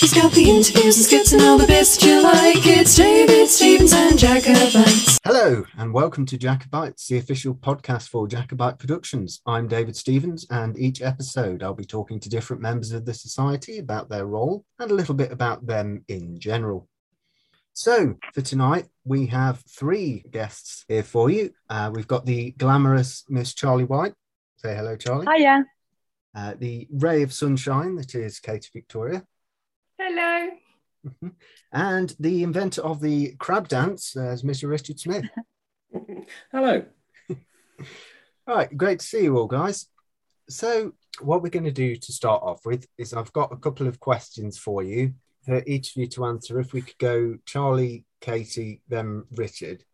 He's got the interviews and skits and all the bits that you like. It's David Stevens and Jacobites. Hello, and welcome to Jacobites, the official podcast for Jacobite Productions. I'm David Stevens, and each episode I'll be talking to different members of the society about their role and a little bit about them in general. So, for tonight, we have three guests here for you. Uh, we've got the glamorous Miss Charley White. Say hello, Charley. Hiya. Uh, the ray of sunshine that is Katie Victoria. Hello. And the inventor of the crab dance uh, is Mr. Richard Smith. Hello. All right, great to see you all, guys. So, what we're going to do to start off with is I've got a couple of questions for you for each of you to answer. If we could go Charley, Katie, then Richard.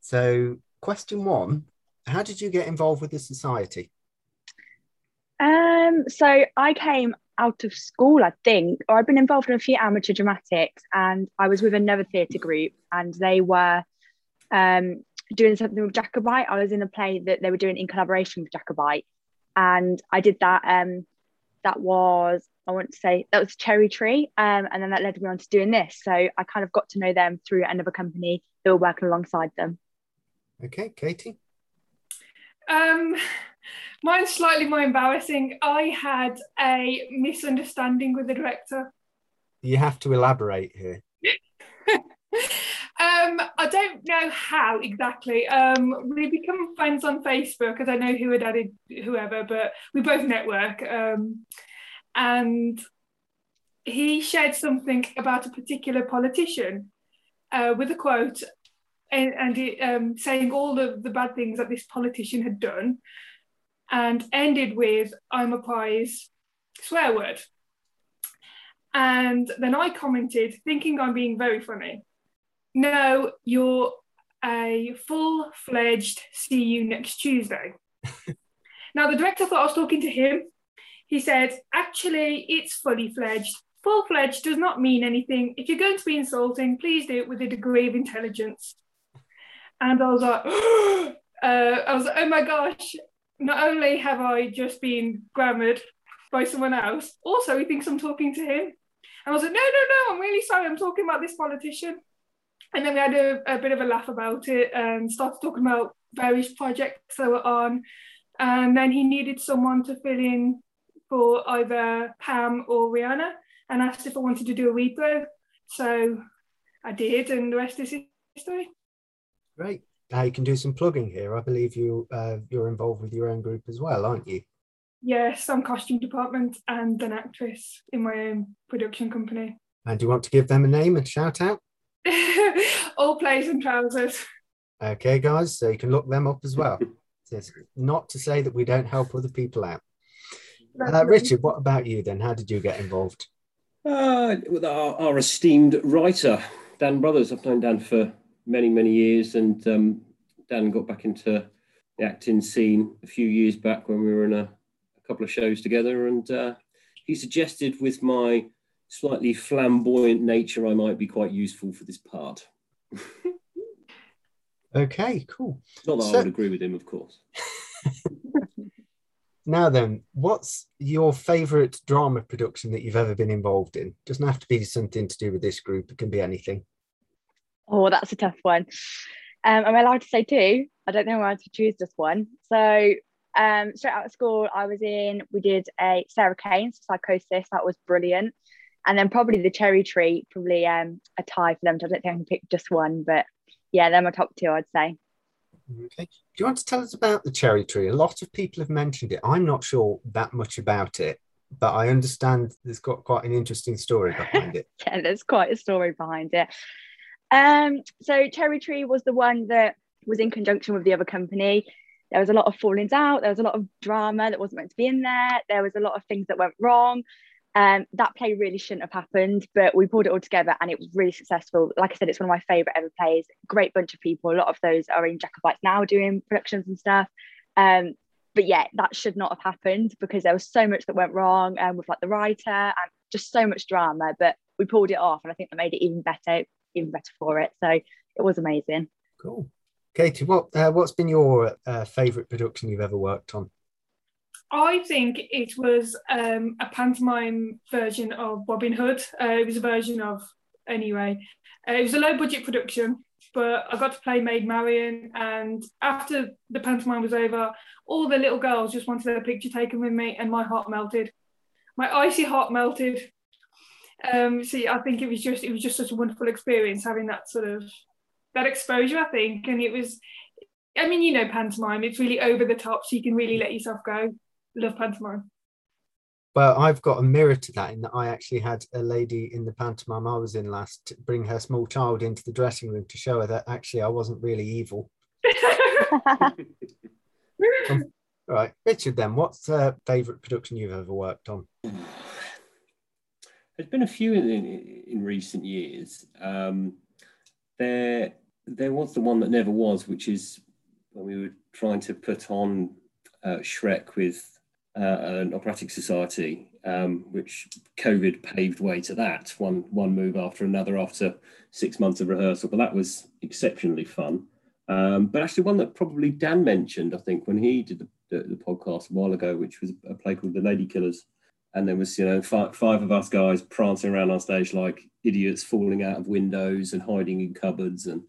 So, question one How did you get involved with the society? Um, so I came out of school, I think, or I'd been involved in a few amateur dramatics, and I was with another theatre group, and they were um, doing something with Jacobite. I was in a play that they were doing in collaboration with Jacobite, and I did that. Um, that was I want to say that was Cherry Tree, um, and then that led me on to doing this. So I kind of got to know them through another company that were working alongside them. Okay, Katie. Um, mine's slightly more embarrassing. I had a misunderstanding with the director. You have to elaborate here. Um, I don't know how exactly. Um, we become friends on Facebook. Because I don't know who had added whoever, but we both network. Um, and he shared something about a particular politician uh, with a quote and, and it, um, saying all the, the bad things that this politician had done and ended with I'm a prize swear word. And then I commented, thinking I'm being very funny. No, you're a full fledged see you next Tuesday. now, the director thought I was talking to him. He said, actually, it's fully fledged. Full fledged does not mean anything. If you're going to be insulting, please do it with a degree of intelligence. And I was like, uh, I was like, oh my gosh, not only have I just been grammared by someone else, also he thinks I'm talking to him. And I was like, no, no, no, I'm really sorry, I'm talking about this politician. And then we had a, a bit of a laugh about it and started talking about various projects that were on. And then he needed someone to fill in for either Pam or Rihanna and asked if I wanted to do a repro. So I did, and the rest is history. Great. You can do some plugging here. I believe you uh, you're involved with your own group as well, aren't you? Yes, I'm costume department and an actress in my own production company. And do you want to give them a name and shout out? All plays and trousers. Okay, guys, so you can look them up as well. It's not to say that we don't help other people out. Uh, Richard, what about you then? How did you get involved? Uh, with our, our esteemed writer, Dan Brothers. I've known Dan for many, many years, and um, Dan got back into the acting scene a few years back when we were in a, a couple of shows together. And uh, he suggested, with my slightly flamboyant nature, I might be quite useful for this part. Okay, cool. Not that So- I would agree with him, of course. Now then, what's your favourite drama production that you've ever been involved in? Doesn't have to be something to do with this group. It can be anything. Oh, that's a tough one. Um, am I allowed to say two? I don't know why I to choose just one. So, um, straight out of school, I was in. We did a Sarah Kane's Psychosis. That was brilliant. And then probably the Cherry Tree, probably um, a tie for them. I don't think I can pick just one, but yeah, they're my top two, I'd say. Okay. Do you want to tell us about the cherry tree? A lot of people have mentioned it. I'm not sure that much about it, but I understand there's got quite an interesting story behind it. yeah, there's quite a story behind it. Um, so Cherry Tree was the one that was in conjunction with the other company. There was a lot of fallings out. There was a lot of drama that wasn't meant to be in there. There was a lot of things that went wrong. Um, that play really shouldn't have happened, but we pulled it all together and it was really successful. Like I said, it's one of my favourite ever plays. Great bunch of people. A lot of those are in Jacobites now doing productions and stuff. Um, but yeah, that should not have happened because there was so much that went wrong um, with like the writer and just so much drama. But we pulled it off, and I think that made it even better, even better for it. So it was amazing. Cool. Katie, what uh, what's been your uh, favourite production you've ever worked on? I think it was um, a pantomime version of Robin Hood. Uh, it was a version of, anyway. Uh, it was a low budget production, but I got to play Maid Marian. And after the pantomime was over, all the little girls just wanted their picture taken with me, and my heart melted. My icy heart melted. Um, see, I think it was just it was just such a wonderful experience having that sort of that exposure. I think, and it was. I mean, you know, pantomime. It's really over the top, so you can really let yourself go love pantomime. Well, I've got a mirror to that in that I actually had a lady in the pantomime I was in last bring her small child into the dressing room to show her that actually I wasn't really evil. um, all right, Richard, then, what's a favourite production you've ever worked on? There's been a few in, in, in recent years. Um, there, there was the one that never was, which is when we were trying to put on uh, Shrek with uh, an operatic society, um, which COVID paved way to that one one move after another after six months of rehearsal. But that was exceptionally fun. Um, but actually, one that probably Dan mentioned, I think, when he did the, the, the, podcast a while ago, which was a play called The Lady Killers, and there was you know five, five of us guys prancing around on stage like idiots, falling out of windows and hiding in cupboards, and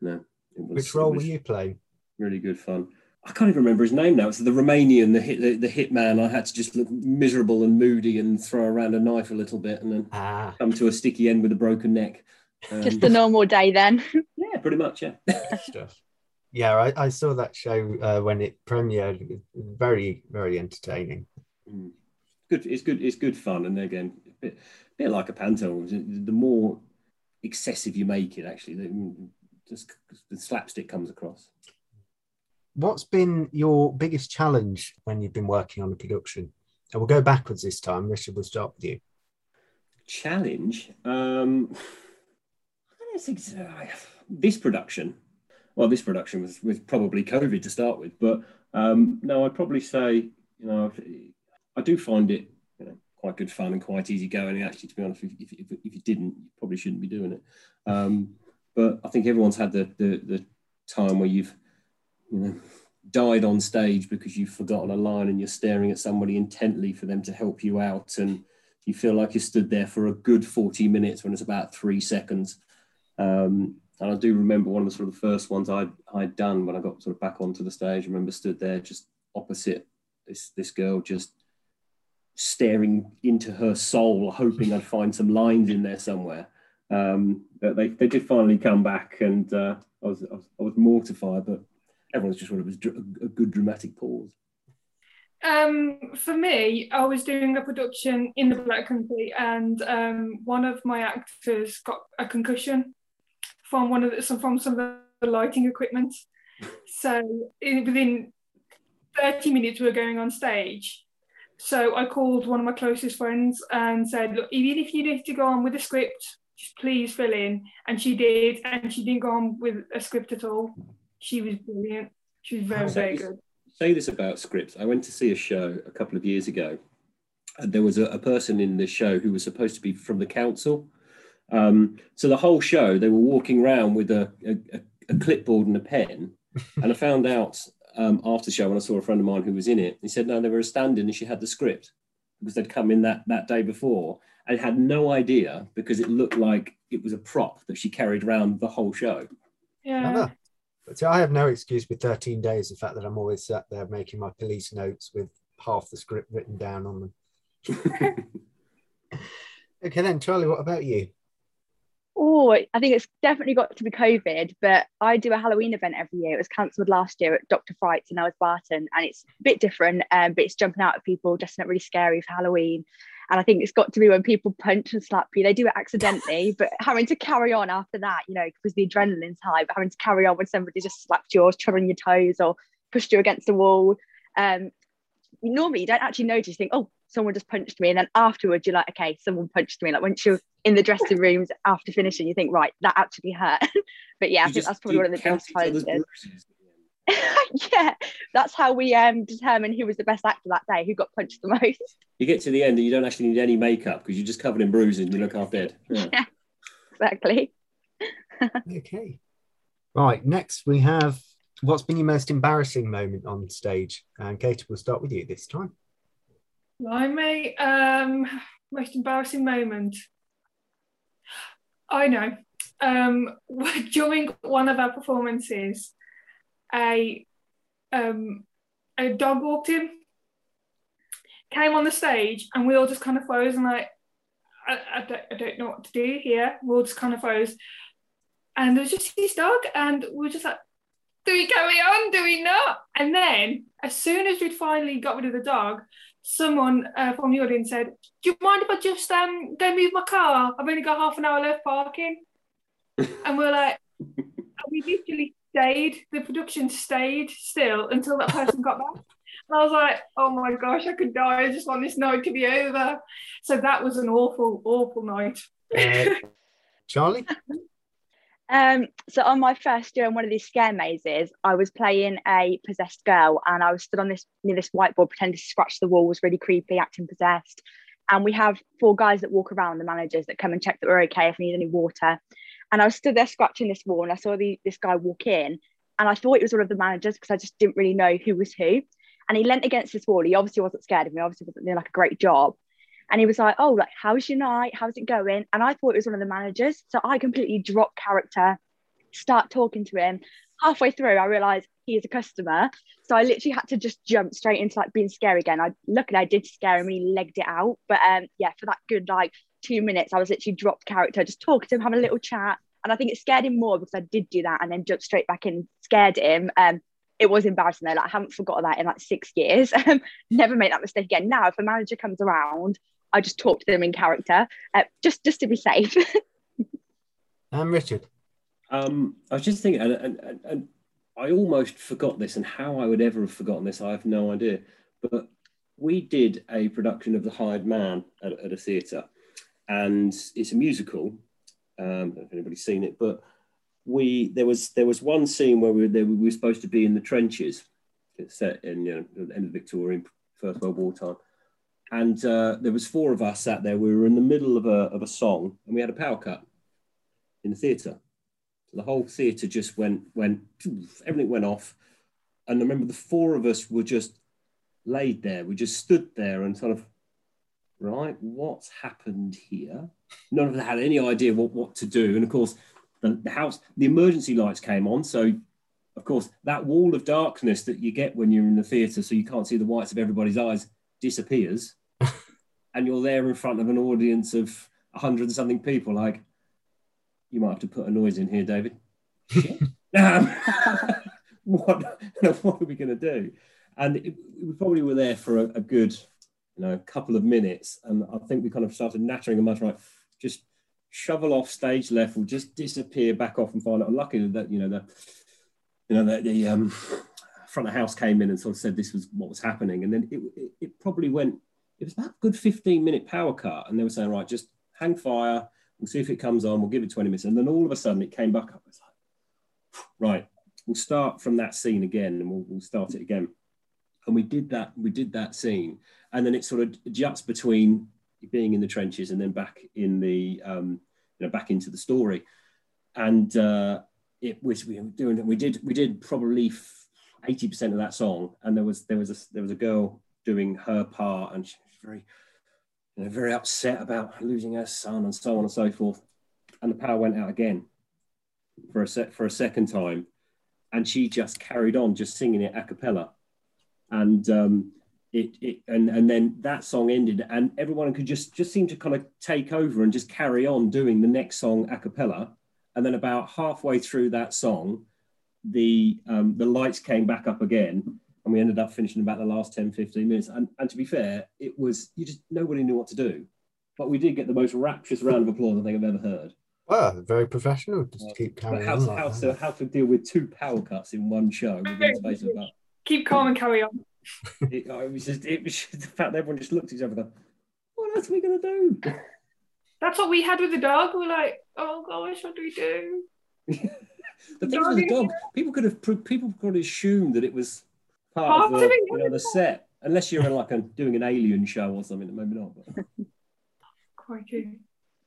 you know. Was, Which role were you playing? Really good fun. I can't even remember his name now. It's the Romanian, the hit, the, the hitman. I had to just look miserable and moody and throw around a knife a little bit, and then ah. come to a sticky end with a broken neck. Um, just a normal day, then. yeah, pretty much. Yeah. yeah, I, I, saw that show uh, when it premiered. Very, very entertaining. Mm. Good. It's good. It's good fun, and again, a bit, a bit like a panto. The more excessive you make it, actually, the, just the slapstick comes across. What's been your biggest challenge when you've been working on the production? And we'll go backwards this time. Richard, we'll start with you. Challenge? Um, I don't think so. This production, well, this production was, was probably COVID to start with, but um, no, I'd probably say, you know, I do find it you know, quite good fun and quite easy going. Actually, to be honest, if, if, if, you didn't, you probably shouldn't be doing it. Um, but I think everyone's had the, the, the time where you've you know, died on stage because you've forgotten a line and you're staring at somebody intently for them to help you out and you feel like you stood there for a good 40 minutes when it's about three seconds. Um, and I do remember one of the sort of first ones I'd, I'd done when I got sort of back onto the stage. I remember stood there just opposite this, this girl, just staring into her soul, hoping I'd find some lines in there somewhere. Um, but they, they did finally come back and uh, I, was, I was I was mortified, but everyone's just thought it was a good dramatic pause. Um, for me, I was doing a production in the Black Country, and um, one of my actors got a concussion from one of the, from some of the lighting equipment. So within 30 minutes, we were going on stage. So I called one of my closest friends and said, "Look, even if you need to go on with the script, just please fill in." And she did, and she didn't go on with a script at all she was brilliant. She was very, very good. Say this about scripts. I went to see a show a couple of years ago, and there was a, a person in the show who was supposed to be from the council. Um, so the whole show, they were walking around with a, a, a clipboard and a pen. and I found out um, after the show when I saw a friend of mine who was in it. He said, no, they were a stand-in and she had the script because they'd come in that, that day before and had no idea because it looked like it was a prop that she carried around the whole show. Yeah. But see, I have no excuse with 13 days. The fact that I'm always sat there making my police notes with half the script written down on them. okay, then, Charley, what about you? Oh, I think it's definitely got to be COVID, but I do a Halloween event every year. It was cancelled last year at Dr. Fright's in Ellis Barton, and it's a bit different, um, but it's jumping out at people, dressing up really scary for Halloween. And I think it's got to be when people punch and slap you, they do it accidentally, but having to carry on after that, you know, because the adrenaline's high, but having to carry on when somebody just slapped you or trod on your toes or pushed you against the wall. Um, normally you don't actually notice, you think, oh, someone just punched me. And then afterwards, you're like, okay, someone punched me. Like once you're in the dressing rooms after finishing, you think, right, that actually hurt. but yeah, you I think that's probably one of the best times. yeah, that's how we um determine who was the best actor that day, who got punched the most. You get to the end and you don't actually need any makeup because you're just covered in bruises and you look half dead. Yeah, yeah exactly. okay. Right, next we have what's been your most embarrassing moment on stage? And Katie, we'll start with you this time. Blimey, um, most embarrassing moment. I know. Um, during one of our performances, a um, a dog walked in, came on the stage, and we all just kind of froze and like, I, I, don't, I don't know what to do here. We all just kind of froze. And there was just this dog, and we were just like, do we carry on? Do we not? And then, as soon as we'd finally got rid of the dog, someone uh, from the audience said, "Do you mind if I just um go move my car? I've only got half an hour left parking." and we're like, we literally stayed. The production stayed still until that person got back. And I was like, "Oh my gosh, I could die! I just want this night to be over." So that was an awful, awful night. Uh, Charley? Um, so on my first year in one of these scare mazes, I was playing a possessed girl, and I was stood on this near this whiteboard pretending to scratch the wall, was really creepy, acting possessed. And we have four guys that walk around, the managers that come and check that we're okay if we need any water. And I was stood there scratching this wall, and I saw the, this guy walk in, and I thought it was one of the managers because I just didn't really know who was who. And he leant against this wall. He obviously wasn't scared of me. Obviously wasn't doing like a great job. And he was like, "Oh, like how's your night? How's it going?" And I thought it was one of the managers, so I completely dropped character, start talking to him. Halfway through, I realised he is a customer, so I literally had to just jump straight into like being scary again. I luckily I did scare him and he legged it out, but um, yeah, for that good like two minutes, I was literally dropped character, just talking to him, having a little chat, and I think it scared him more because I did do that and then jumped straight back in, scared him. Um, it was embarrassing though. Like I haven't forgotten that in like six years. Never make that mistake again. Now, if a manager comes around, I just talk to them in character, uh, just just to be safe. Um, Richard? Um, I was just thinking, and, and, and, and I almost forgot this, and how I would ever have forgotten this, I have no idea. But we did a production of The Hired Man at, at a theatre, and it's a musical. Um, I don't know if anybody's seen it, but we there was there was one scene where we were, there, we were supposed to be in the trenches. It's set in you know the end of the Victorian First World War time, and uh, there was four of us sat there. We were in the middle of a of a song, and we had a power cut in the theatre. So the whole theatre just went went everything went off, and I remember the four of us were just laid there. We just stood there and sort of, right, what's happened here? None of us had any idea what what to do, and of course the, the house the emergency lights came on, so. Of course, that wall of darkness that you get when you're in the theatre, so you can't see the whites of everybody's eyes, disappears, and you're there in front of an audience of a hundred and something people. Like, you might have to put a noise in here, David. um, what, what are we going to do? And it, we probably were there for a, a, good, you know, couple of minutes, and I think we kind of started nattering and muttering, right, just shovel off stage left, we'll just disappear back off and find out. Luckily that you know the, you know the, the um, front of house came in and sort of said this was what was happening, and then it, it, it probably went. It was about a good 15 minute power cut, and they were saying, right, just hang fire, We'll see if it comes on. We'll give it 20 minutes. And then all of a sudden it came back up. It's like, right, we'll start from that scene again and we'll, we'll start it again. And we did that. We did that scene. And then it sort of juts between being in the trenches and then back in the, um, you know, back into the story. And uh, it was, we were doing, we did, we did probably 80% of that song. And there was, there was a, there was a girl doing her part and she very, you know, very upset about losing her son and so on and so forth. And the power went out again for a set for a second time, and she just carried on just singing it a cappella, and um, it, it and and then that song ended, and everyone could just just seem to kind of take over and just carry on doing the next song a cappella, and then about halfway through that song, the um, the lights came back up again, and we ended up finishing about the last 10 15 minutes and, and to be fair it was you just nobody knew what to do but we did get the most rapturous round of applause i think i've ever heard Well, very professional. Just keep carrying how, on. to, like how, that. to, how to deal with two power cuts in one show within the space of about Keep calm and carry on. it, oh, it was just it was just the fact that everyone just looked at each other and go, what else are we going to do That's what we had with the dog. We are like, oh gosh, what do we do? the thing with the dog people could have people could have assumed that it was part of the, of you know, the set unless you're in like a, doing an alien show or something maybe not but. Crikey.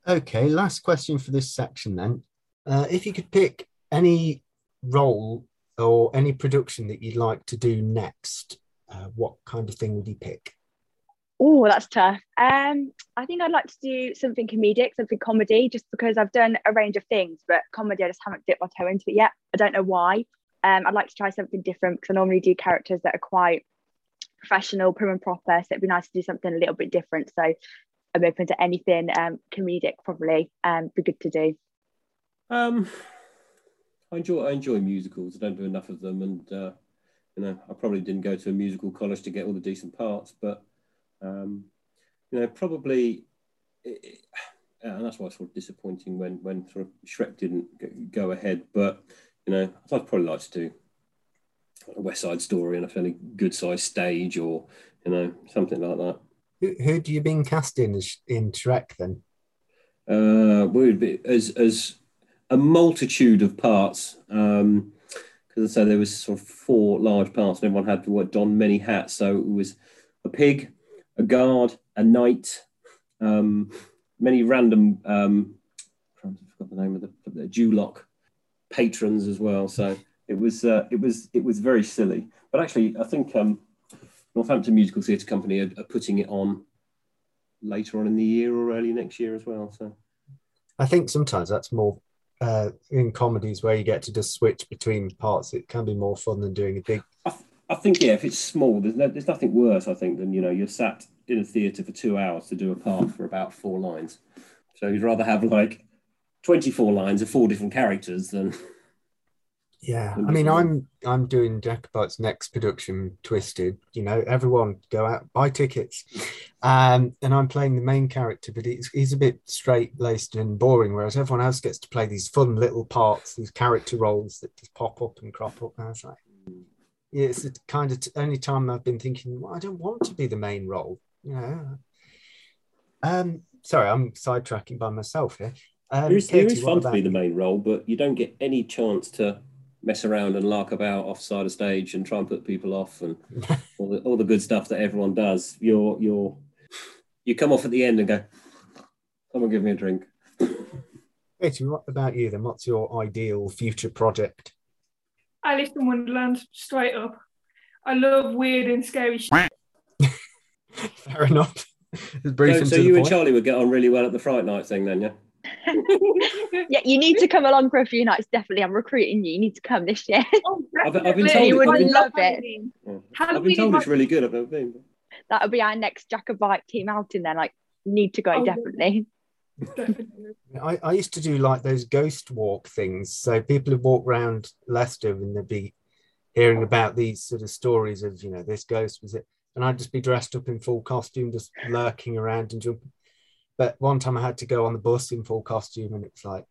Okay, last question for this section then. Uh, if you could pick any role or any production that you'd like to do next, uh, what kind of thing would you pick? Oh, that's tough. Um, I think I'd like to do something comedic, something comedy, just because I've done a range of things, but comedy I just haven't dipped my toe into it yet. I don't know why. Um, I'd like to try something different because I normally do characters that are quite professional, prim and proper. So it'd be nice to do something a little bit different. So I'm open to anything um, comedic, probably. Um, be good to do. Um, I enjoy I enjoy musicals. I don't do enough of them, and uh, you know I probably didn't go to a musical college to get all the decent parts, but um, you know probably, it, it, and that's why it's sort of disappointing when when sort of Shrek didn't go ahead. But you know I'd probably like to do a West Side Story on a fairly good sized stage, or you know something like that. Who, who do you been cast in in Shrek then? Uh, we would be as as a multitude of parts. Um, because I say there was sort of four large parts, and everyone had to don many hats. So it was a pig, a guard, a knight, um, many random. Um, I forgot the name of the, the Duloc patrons as well. So it was uh, it was it was very silly. But actually, I think um, Northampton Musical Theatre Company are, are putting it on later on in the year or early next year as well. So I think sometimes that's more uh, in comedies where you get to just switch between parts. It can be more fun than doing a big. I, th- I think yeah, if it's small, there's no, there's nothing worse. I think than you know you're sat in a theatre for two hours to do a part for about four lines. So you'd rather have like twenty four lines of four different characters than. Yeah, I mean, I'm I'm doing Jacobite's next production, Twisted. You know, everyone go out buy tickets, um, and I'm playing the main character, but he's he's a bit straight laced and boring, whereas everyone else gets to play these fun little parts, these character roles that just pop up and crop up. And I was like, yeah, it's the kind of t- only time I've been thinking, well, I don't want to be the main role, you know. Um, sorry, I'm sidetracking by myself here. Um, It is, Katie, it is what fun to about be the main role, but you don't get any chance to mess around and lark about offside of stage and try and put people off and all the all the good stuff that everyone does. You're you're you come off at the end and go, someone give me a drink. Katie, what about you then? What's your ideal future project? Alice in Wonderland, straight up. I love weird and scary shit. Fair enough. So, so to the you and. Charley would get on really well at the Fright Night thing then, yeah? Yeah, you need to come along for a few nights. Definitely, I'm recruiting you. You need to come this year. Oh, I've- I've been definitely. told- You would I've been- love it. Oh, Halloween. Yeah. I've been told it's really good. I've never been. That'll be our next Jacobite team outing. Then, like, need to go Oh, definitely. Definitely. I, I used to do like those ghost walk things. So people would walk around Leicester and they'd be hearing about these sort of stories of, you know, this ghost was it. And I'd just be dressed up in full costume, just lurking around and jumping. But one time I had to go on the bus in full costume and it's like,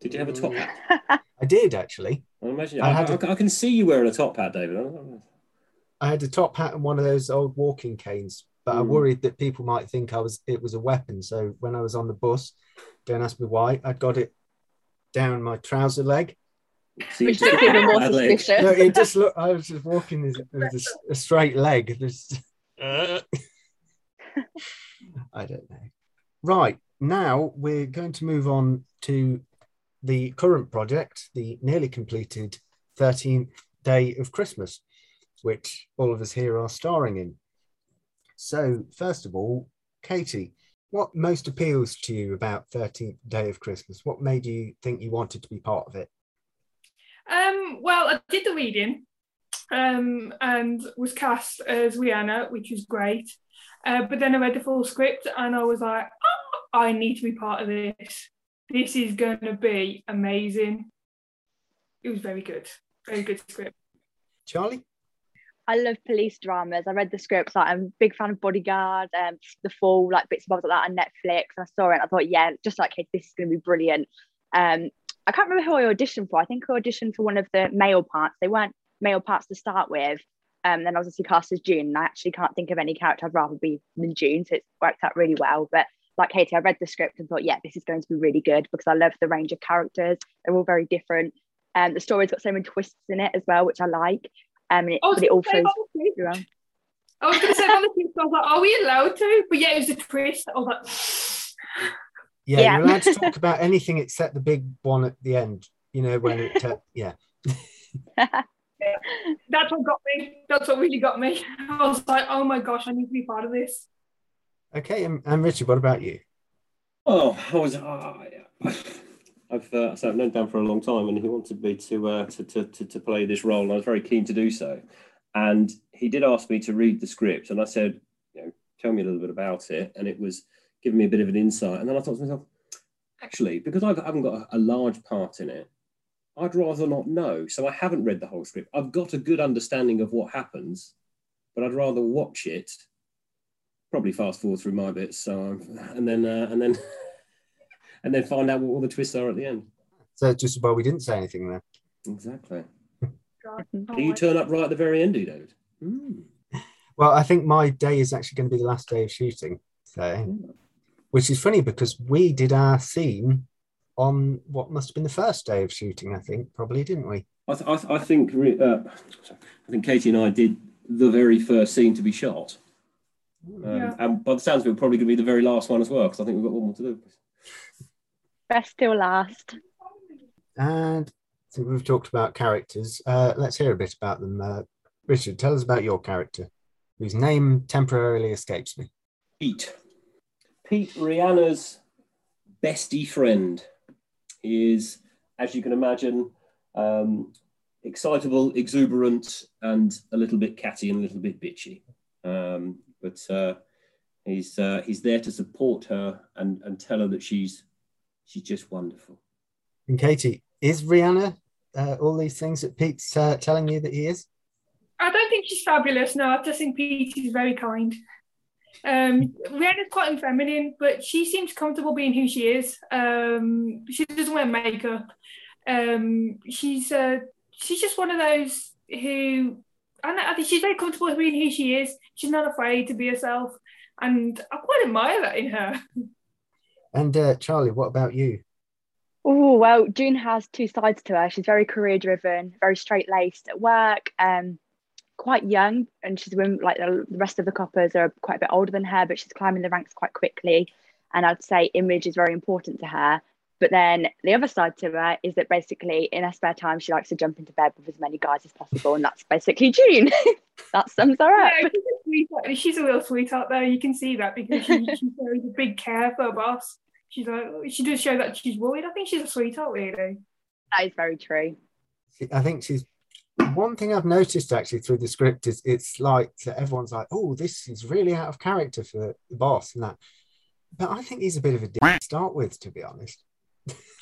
Did you have a top hat? I did actually. I imagine. I I, had I, I can see you wearing a top hat, David. I had a top hat and one of those old walking canes, but I Mm. worried that people might think I was it was a weapon. So when I was on the bus, don't ask me why, I'd got it down my trouser leg. See, Which you even more suspicious. no, it just looked. I was just walking with, with a, s- a straight leg. Just, I don't know. Right now, we're going to move on to the current project, the nearly completed 13th Day of Christmas, which all of us here are starring in. So, first of all, Katie, what most appeals to you about 13th Day of Christmas? What made you think you wanted to be part of it? Um, well, I did the reading um, and was cast as Rihanna, which was great. Uh, but then I read the full script and I was like, I need to be part of this. This is going to be amazing. It was very good. Very good script. Charlie? I love police dramas. I read the scripts. Like, I'm a big fan of Bodyguard, um, the full like bits and bobs like that on Netflix. And I saw it. And I thought, yeah, just like hey, this is going to be brilliant. Um, I can't remember who I auditioned for. I think I auditioned for one of the male parts. They weren't male parts to start with. Um, then I was obviously cast as June. And I actually can't think of any character I'd rather be than June. So it's worked out really well. But like Katie, I read the script and thought, yeah, this is going to be really good because I love the range of characters. They're all very different. Um, the story's got so many twists in it as well, which I like. Um, and it, I was but it all say flows about the twist. throughout. I was going to say about the twist. I was like, are we allowed to? But yeah, it was a twist. I was like, Yeah, Yeah. you're allowed to talk about anything except the big one at the end. You know when it, uh, yeah. That's what got me. That's what really got me. I was like, oh my gosh, I need to be part of this. Okay, and, and Richard, what about you? Oh, I was. Uh, I've uh, so I've known Dan for a long time, and he wanted me to, uh, to, to to to play this role, and I was very keen to do so. And he did ask me to read the script, and I said, you know, tell me a little bit about it, and it was giving me a bit of an insight. And then I thought to myself, actually, because I haven't got a, a large part in it, I'd rather not know. So I haven't read the whole script. I've got a good understanding of what happens, but I'd rather watch it. Probably fast forward through my bits, so I'm, and then uh, and then and then find out what all the twists are at the end. So just well, we didn't say anything there. Exactly. God. Do you turn up right at the very end, do you, David? Mm. Well, I think my day is actually going to be the last day of shooting. So, which is funny because we did our scene on what must have been the first day of shooting. I think probably didn't we? I, th- I, th- I think re- uh, I think Katie and I did the very first scene to be shot. Um, Yeah. And by the sounds of it, we're probably going to be the very last one as well, because I think we've got one more to do. Best till last. And I think we've talked about characters. Uh, let's hear a bit about them. Uh, Richard, tell us about your character, whose name temporarily escapes me. Pete. Pete, Rihanna's bestie friend, He is, as you can imagine, um, excitable, exuberant, and a little bit catty and a little bit bitchy. Um, but uh, he's uh, he's there to support her and, and tell her that she's she's just wonderful. And Katie, is Rihanna uh, all these things that Pete's uh, telling you that he is? I don't think she's fabulous. No, I just think Pete is very kind. Um, Rihanna's quite feminine, but she seems comfortable being who she is. Um, she doesn't wear makeup. Um, she's uh, she's just one of those who I, know, I think she's very comfortable with being who she is. She's not afraid to be herself, and I quite admire that in her. And uh, Charlie, what about you? Oh well, June has two sides to her. She's very career driven, very straight laced at work, um, quite young, and she's when like the the rest of the coppers are quite a bit older than her, but she's climbing the ranks quite quickly. And I'd say image is very important to her. But then the other side to her is that basically in her spare time she likes to jump into bed with as many guys as possible, and that's basically June. that sums her up. Yeah, she's a sweetheart. She's a real sweetheart there. You can see that because she, she shows a big care for her boss. She's like, she does show that she's worried. I think she's a sweetheart, really. That is very true. I think she's one thing I've noticed actually through the script is it's like that everyone's like, oh, this is really out of character for the boss and that. But I think he's a bit of a dick to start with, to be honest.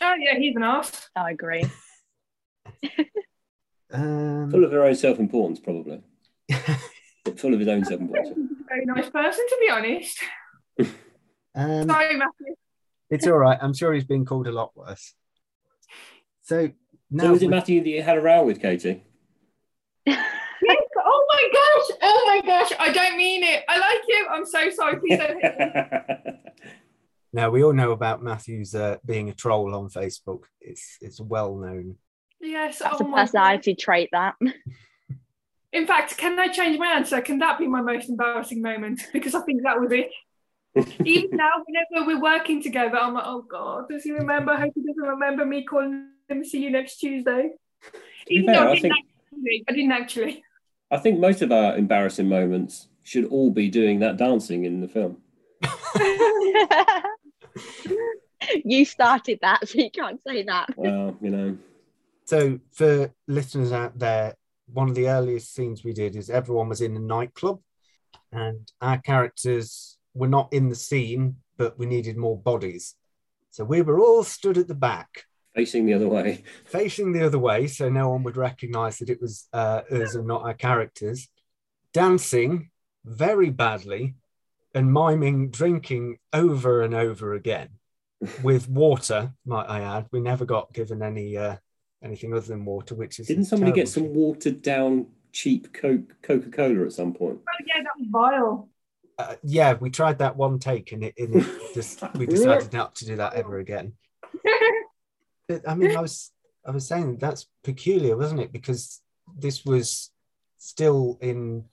Oh yeah, he's an ass. I agree. Um, Full of her own self importance, probably. Full of his own self importance. Very nice person, to be honest. um, Sorry, Matthew. it's all right. I'm sure he's been called a lot worse. So now So is it Matthew that you had a row with, Katie? Yes. Oh my gosh. Oh my gosh. I don't mean it. I like him. I'm so sorry. Please don't hit me. now we all know about Matthew's uh, being a troll on Facebook. It's it's well known. Yes. That's oh a my personality trait. That. In fact, can I change my answer? Can that be my most embarrassing moment? Because I think that was it. Even now, whenever we're working together, I'm like, oh God, does he remember? I hope he doesn't remember me calling him see you next Tuesday. be Even fair, though I I didn't, think- actually, I didn't actually. I think most of our embarrassing moments should all be doing that dancing in the film. you started that, so you can't say that. Well, you know, So for listeners out there, one of the earliest scenes we did is everyone was in a nightclub, and our characters were not in the scene, but we needed more bodies. So we were all stood at the back, facing the other way. facing the other way, so no one would recognize that it was uh, us and not our characters, dancing very badly and miming drinking over and over again with water, might I add. We never got given any uh, anything other than water, which is Didn't somebody get some thing. watered down cheap Coke Coca Cola at some point? Oh yeah, that was vile. Uh, yeah, we tried that one take, and it, and it just we decided not to do that ever again. But, I mean, I was I was saying that's peculiar, wasn't it? Because this was still in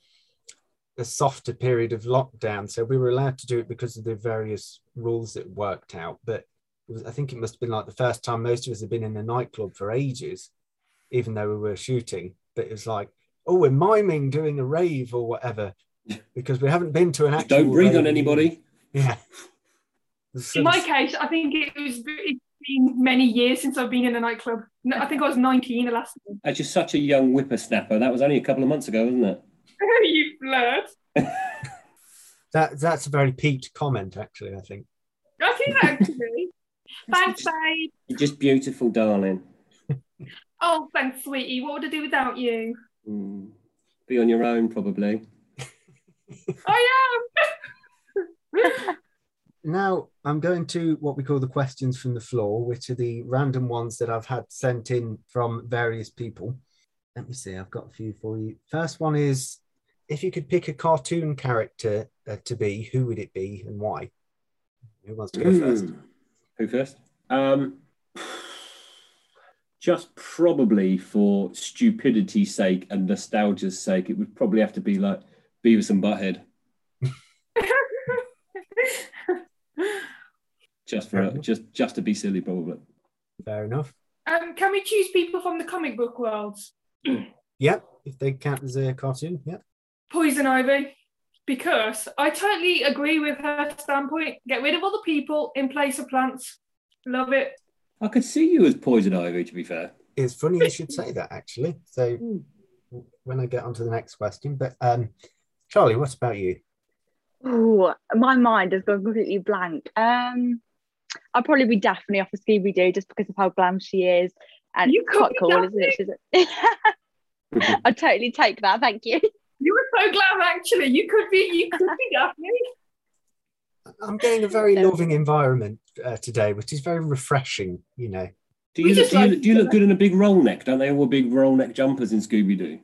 a softer period of lockdown, so we were allowed to do it because of the various rules that worked out. But it was, I think it must have been like the first time most of us had been in a nightclub for ages, even though we were shooting. but it was like, oh, we're miming doing a rave or whatever because we haven't been to an actual. Don't breathe on anybody. Yeah. The In my case, I think it was it's been many years since I've been in a nightclub. I think I was 19 the last time. As you're such a young whippersnapper, that was only a couple of months ago, wasn't it? you flirt. that that's a very peaked comment, actually. I think. I think actually. thanks, babe. You're just beautiful, darling. Oh, thanks, sweetie. What would I do without you? Mm. Be on your own, probably. I am. Now I'm going to what we call the questions from the floor, which are the random ones that I've had sent in from various people. Let me see, I've got a few for you. First one is if you could pick a cartoon character uh, to be, who would it be and why? Who wants to go first? Mm. Who first? Um, just probably for stupidity's sake and nostalgia's sake, it would probably have to be like Beavis and Butthead. Just for just just to be silly, probably. Fair enough. um, can we choose people from the comic book world? Yep, if they count as a cartoon, yep. Poison Ivy. Because I totally agree with her standpoint. Get rid of all the people in place of plants. Love it. I could see you as Poison Ivy, to be fair. It's funny you should say that actually. So when I get on to the next question, but um, Charley, what about you? Oh, my mind has gone completely blank. Um, I'll probably be Daphne off of Scooby Doo just because of how glam she is, and You it's quite be cool, isn't it? She's a- I'd totally take that. Thank you. You were so glad, actually. You could be. You could be Daphne. I'm getting a very loving environment uh, today, which is very refreshing. You know, Do you, look, do, you, like- look- do you look good in a big roll neck? Don't they all wear big roll neck jumpers in Scooby Doo?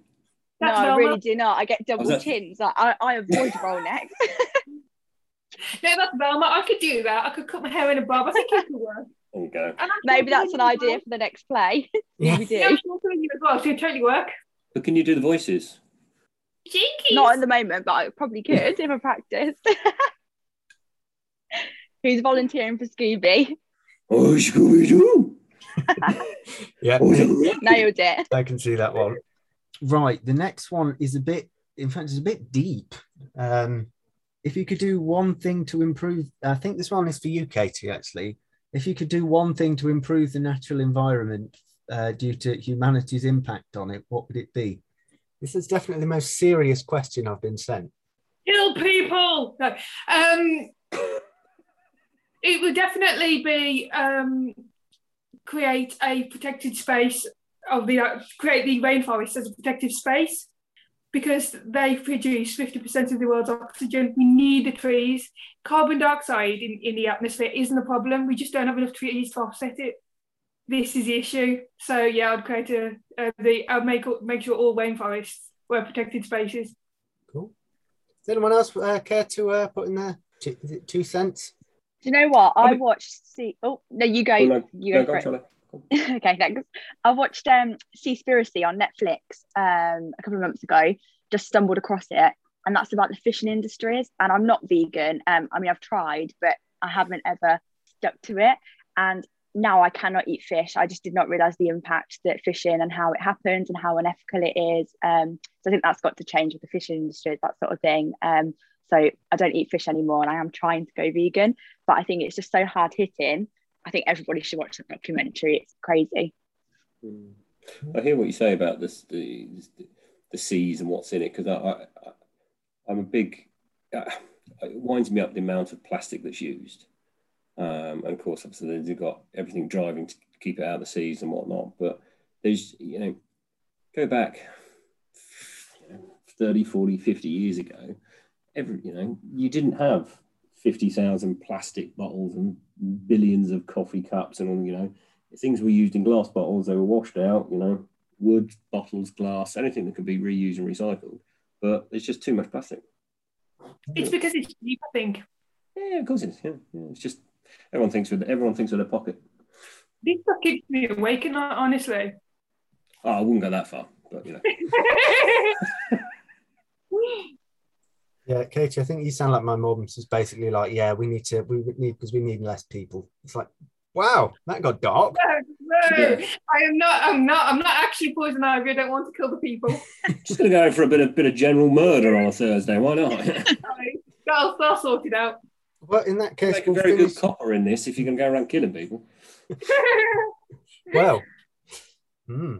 no, I really do not. I get double that- chins. I, I, I avoid roll necks. No, that's Velma. I could do that. I could cut my hair in a bob. I think it could work. There you go. Maybe that's an idea as for the next play. Yeah. Scooby well. Yeah, I'm Doo. sure Poison as well. So it'd totally work. But can you do the voices? Jinkies. Not at the moment, but I probably could if I practiced. Who's volunteering for Scooby? Oh, Scooby Doo! yeah, Oh. Nailed it. I can see that one. Right, the next one is a bit, in fact, it's a bit deep. Um, if you could do one thing to improve, I think this one is for you, Katie. Actually, if you could do one thing to improve the natural environment uh, due to humanity's impact on it, what would it be? This is definitely the most serious question I've been sent. Kill people. Um, it would definitely be um, create a protected space of the uh, create the rainforest as a protected space because they produce 50% of the world's oxygen. We need the trees. Carbon dioxide in, in the atmosphere isn't a problem. We just don't have enough trees to offset it. This is the issue. So yeah, I'd create a, uh, the I'd make make sure all rainforests were protected spaces. Cool. Does anyone else uh, care to uh, put in there two, it two cents? Do you know what? I watched. See, oh no, you go. Oh, no. You No, go go for on, it. Charley. okay, thanks. I watched um Seaspiracy on Netflix um a couple of months ago. Just stumbled across it, and that's about the fishing industries. And I'm not vegan. Um, I mean I've tried, but I haven't ever stuck to it. And now I cannot eat fish. I just did not realize the impact that fishing and how it happens and how unethical it is. Um, so I think that's got to change with the fishing industry, that sort of thing. Um, so I don't eat fish anymore, and I am trying to go vegan. But I think it's just so hard hitting. I think everybody should watch the documentary. It's crazy. Mm. I hear what you say about this, the the seas and what's in it because I, I I'm a big uh, it winds me up the amount of plastic that's used, um, and of course obviously they've got everything driving to keep it out of the seas and whatnot. But there's you know go back you know, 30, 40, 50 years ago, every you know you didn't have fifty thousand plastic bottles and billions of coffee cups and all you know things were used in glass bottles, they were washed out, you know, wood, bottles, glass, anything that could be reused and recycled. But it's just too much plastic. It's because it's cheap, I think. Yeah, of course it is. Yeah, yeah. It's just everyone thinks with everyone thinks with their pocket. This stuff keeps me awake at night, honestly. Oh, I wouldn't go that far, but you know. Yeah, Katie, I think you sound like my mum. She's basically like, yeah, we need to, we need because we need less people. It's like, Wow, that got dark. No, no, Yeah. I am not. I'm not. I'm not actually poison ivy. I don't want to kill the people. Just going to go in for a bit of bit of general murder on a Thursday. Why not? Sorry. That'll, that'll sort it out. Well, in that case, Make a we'll very finish. good copper in this if you're going to go around killing people. Well, hmm.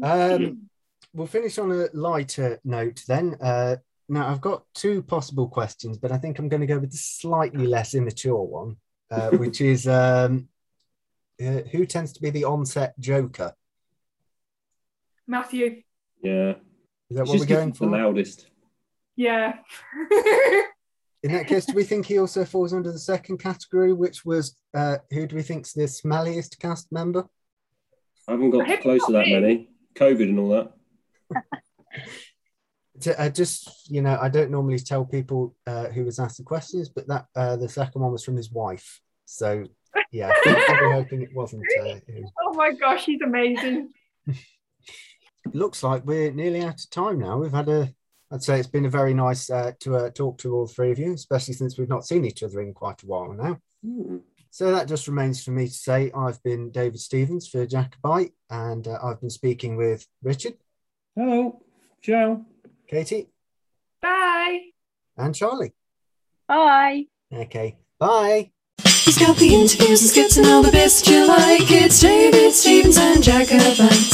um, we'll finish on a lighter note then. Uh, now, I've got two possible questions, but I think I'm going to go with the slightly less immature one, uh, which is um, uh, who tends to be the onset joker? Matthew. Yeah. Is that It's what we're just going the for? loudest. Yeah. In that case, do we think he also falls under the second category, which was uh, who do we think's the smelliest cast member? I haven't got I close to that me. many. COVID and all that. To- I just, you know, I don't normally tell people uh, who was asked the questions, but that uh, the second one was from his wife. So, yeah, probably hoping it wasn't. Uh, him. oh my gosh, he's amazing. Looks like we're nearly out of time now. We've had a, I'd say it's been a very nice uh, to uh, talk to all three of you, especially since we've not seen each other in quite a while now. Hmm. So that just remains for me to say I've been David Stevens for Jacobite, and uh, I've been speaking with Richard, Hello. Joe. Katie, Bye. and Charley. Bye. Okay, bye. He's got the interviews and skits and all the bits that you like. It's David Stevens and Jacobites.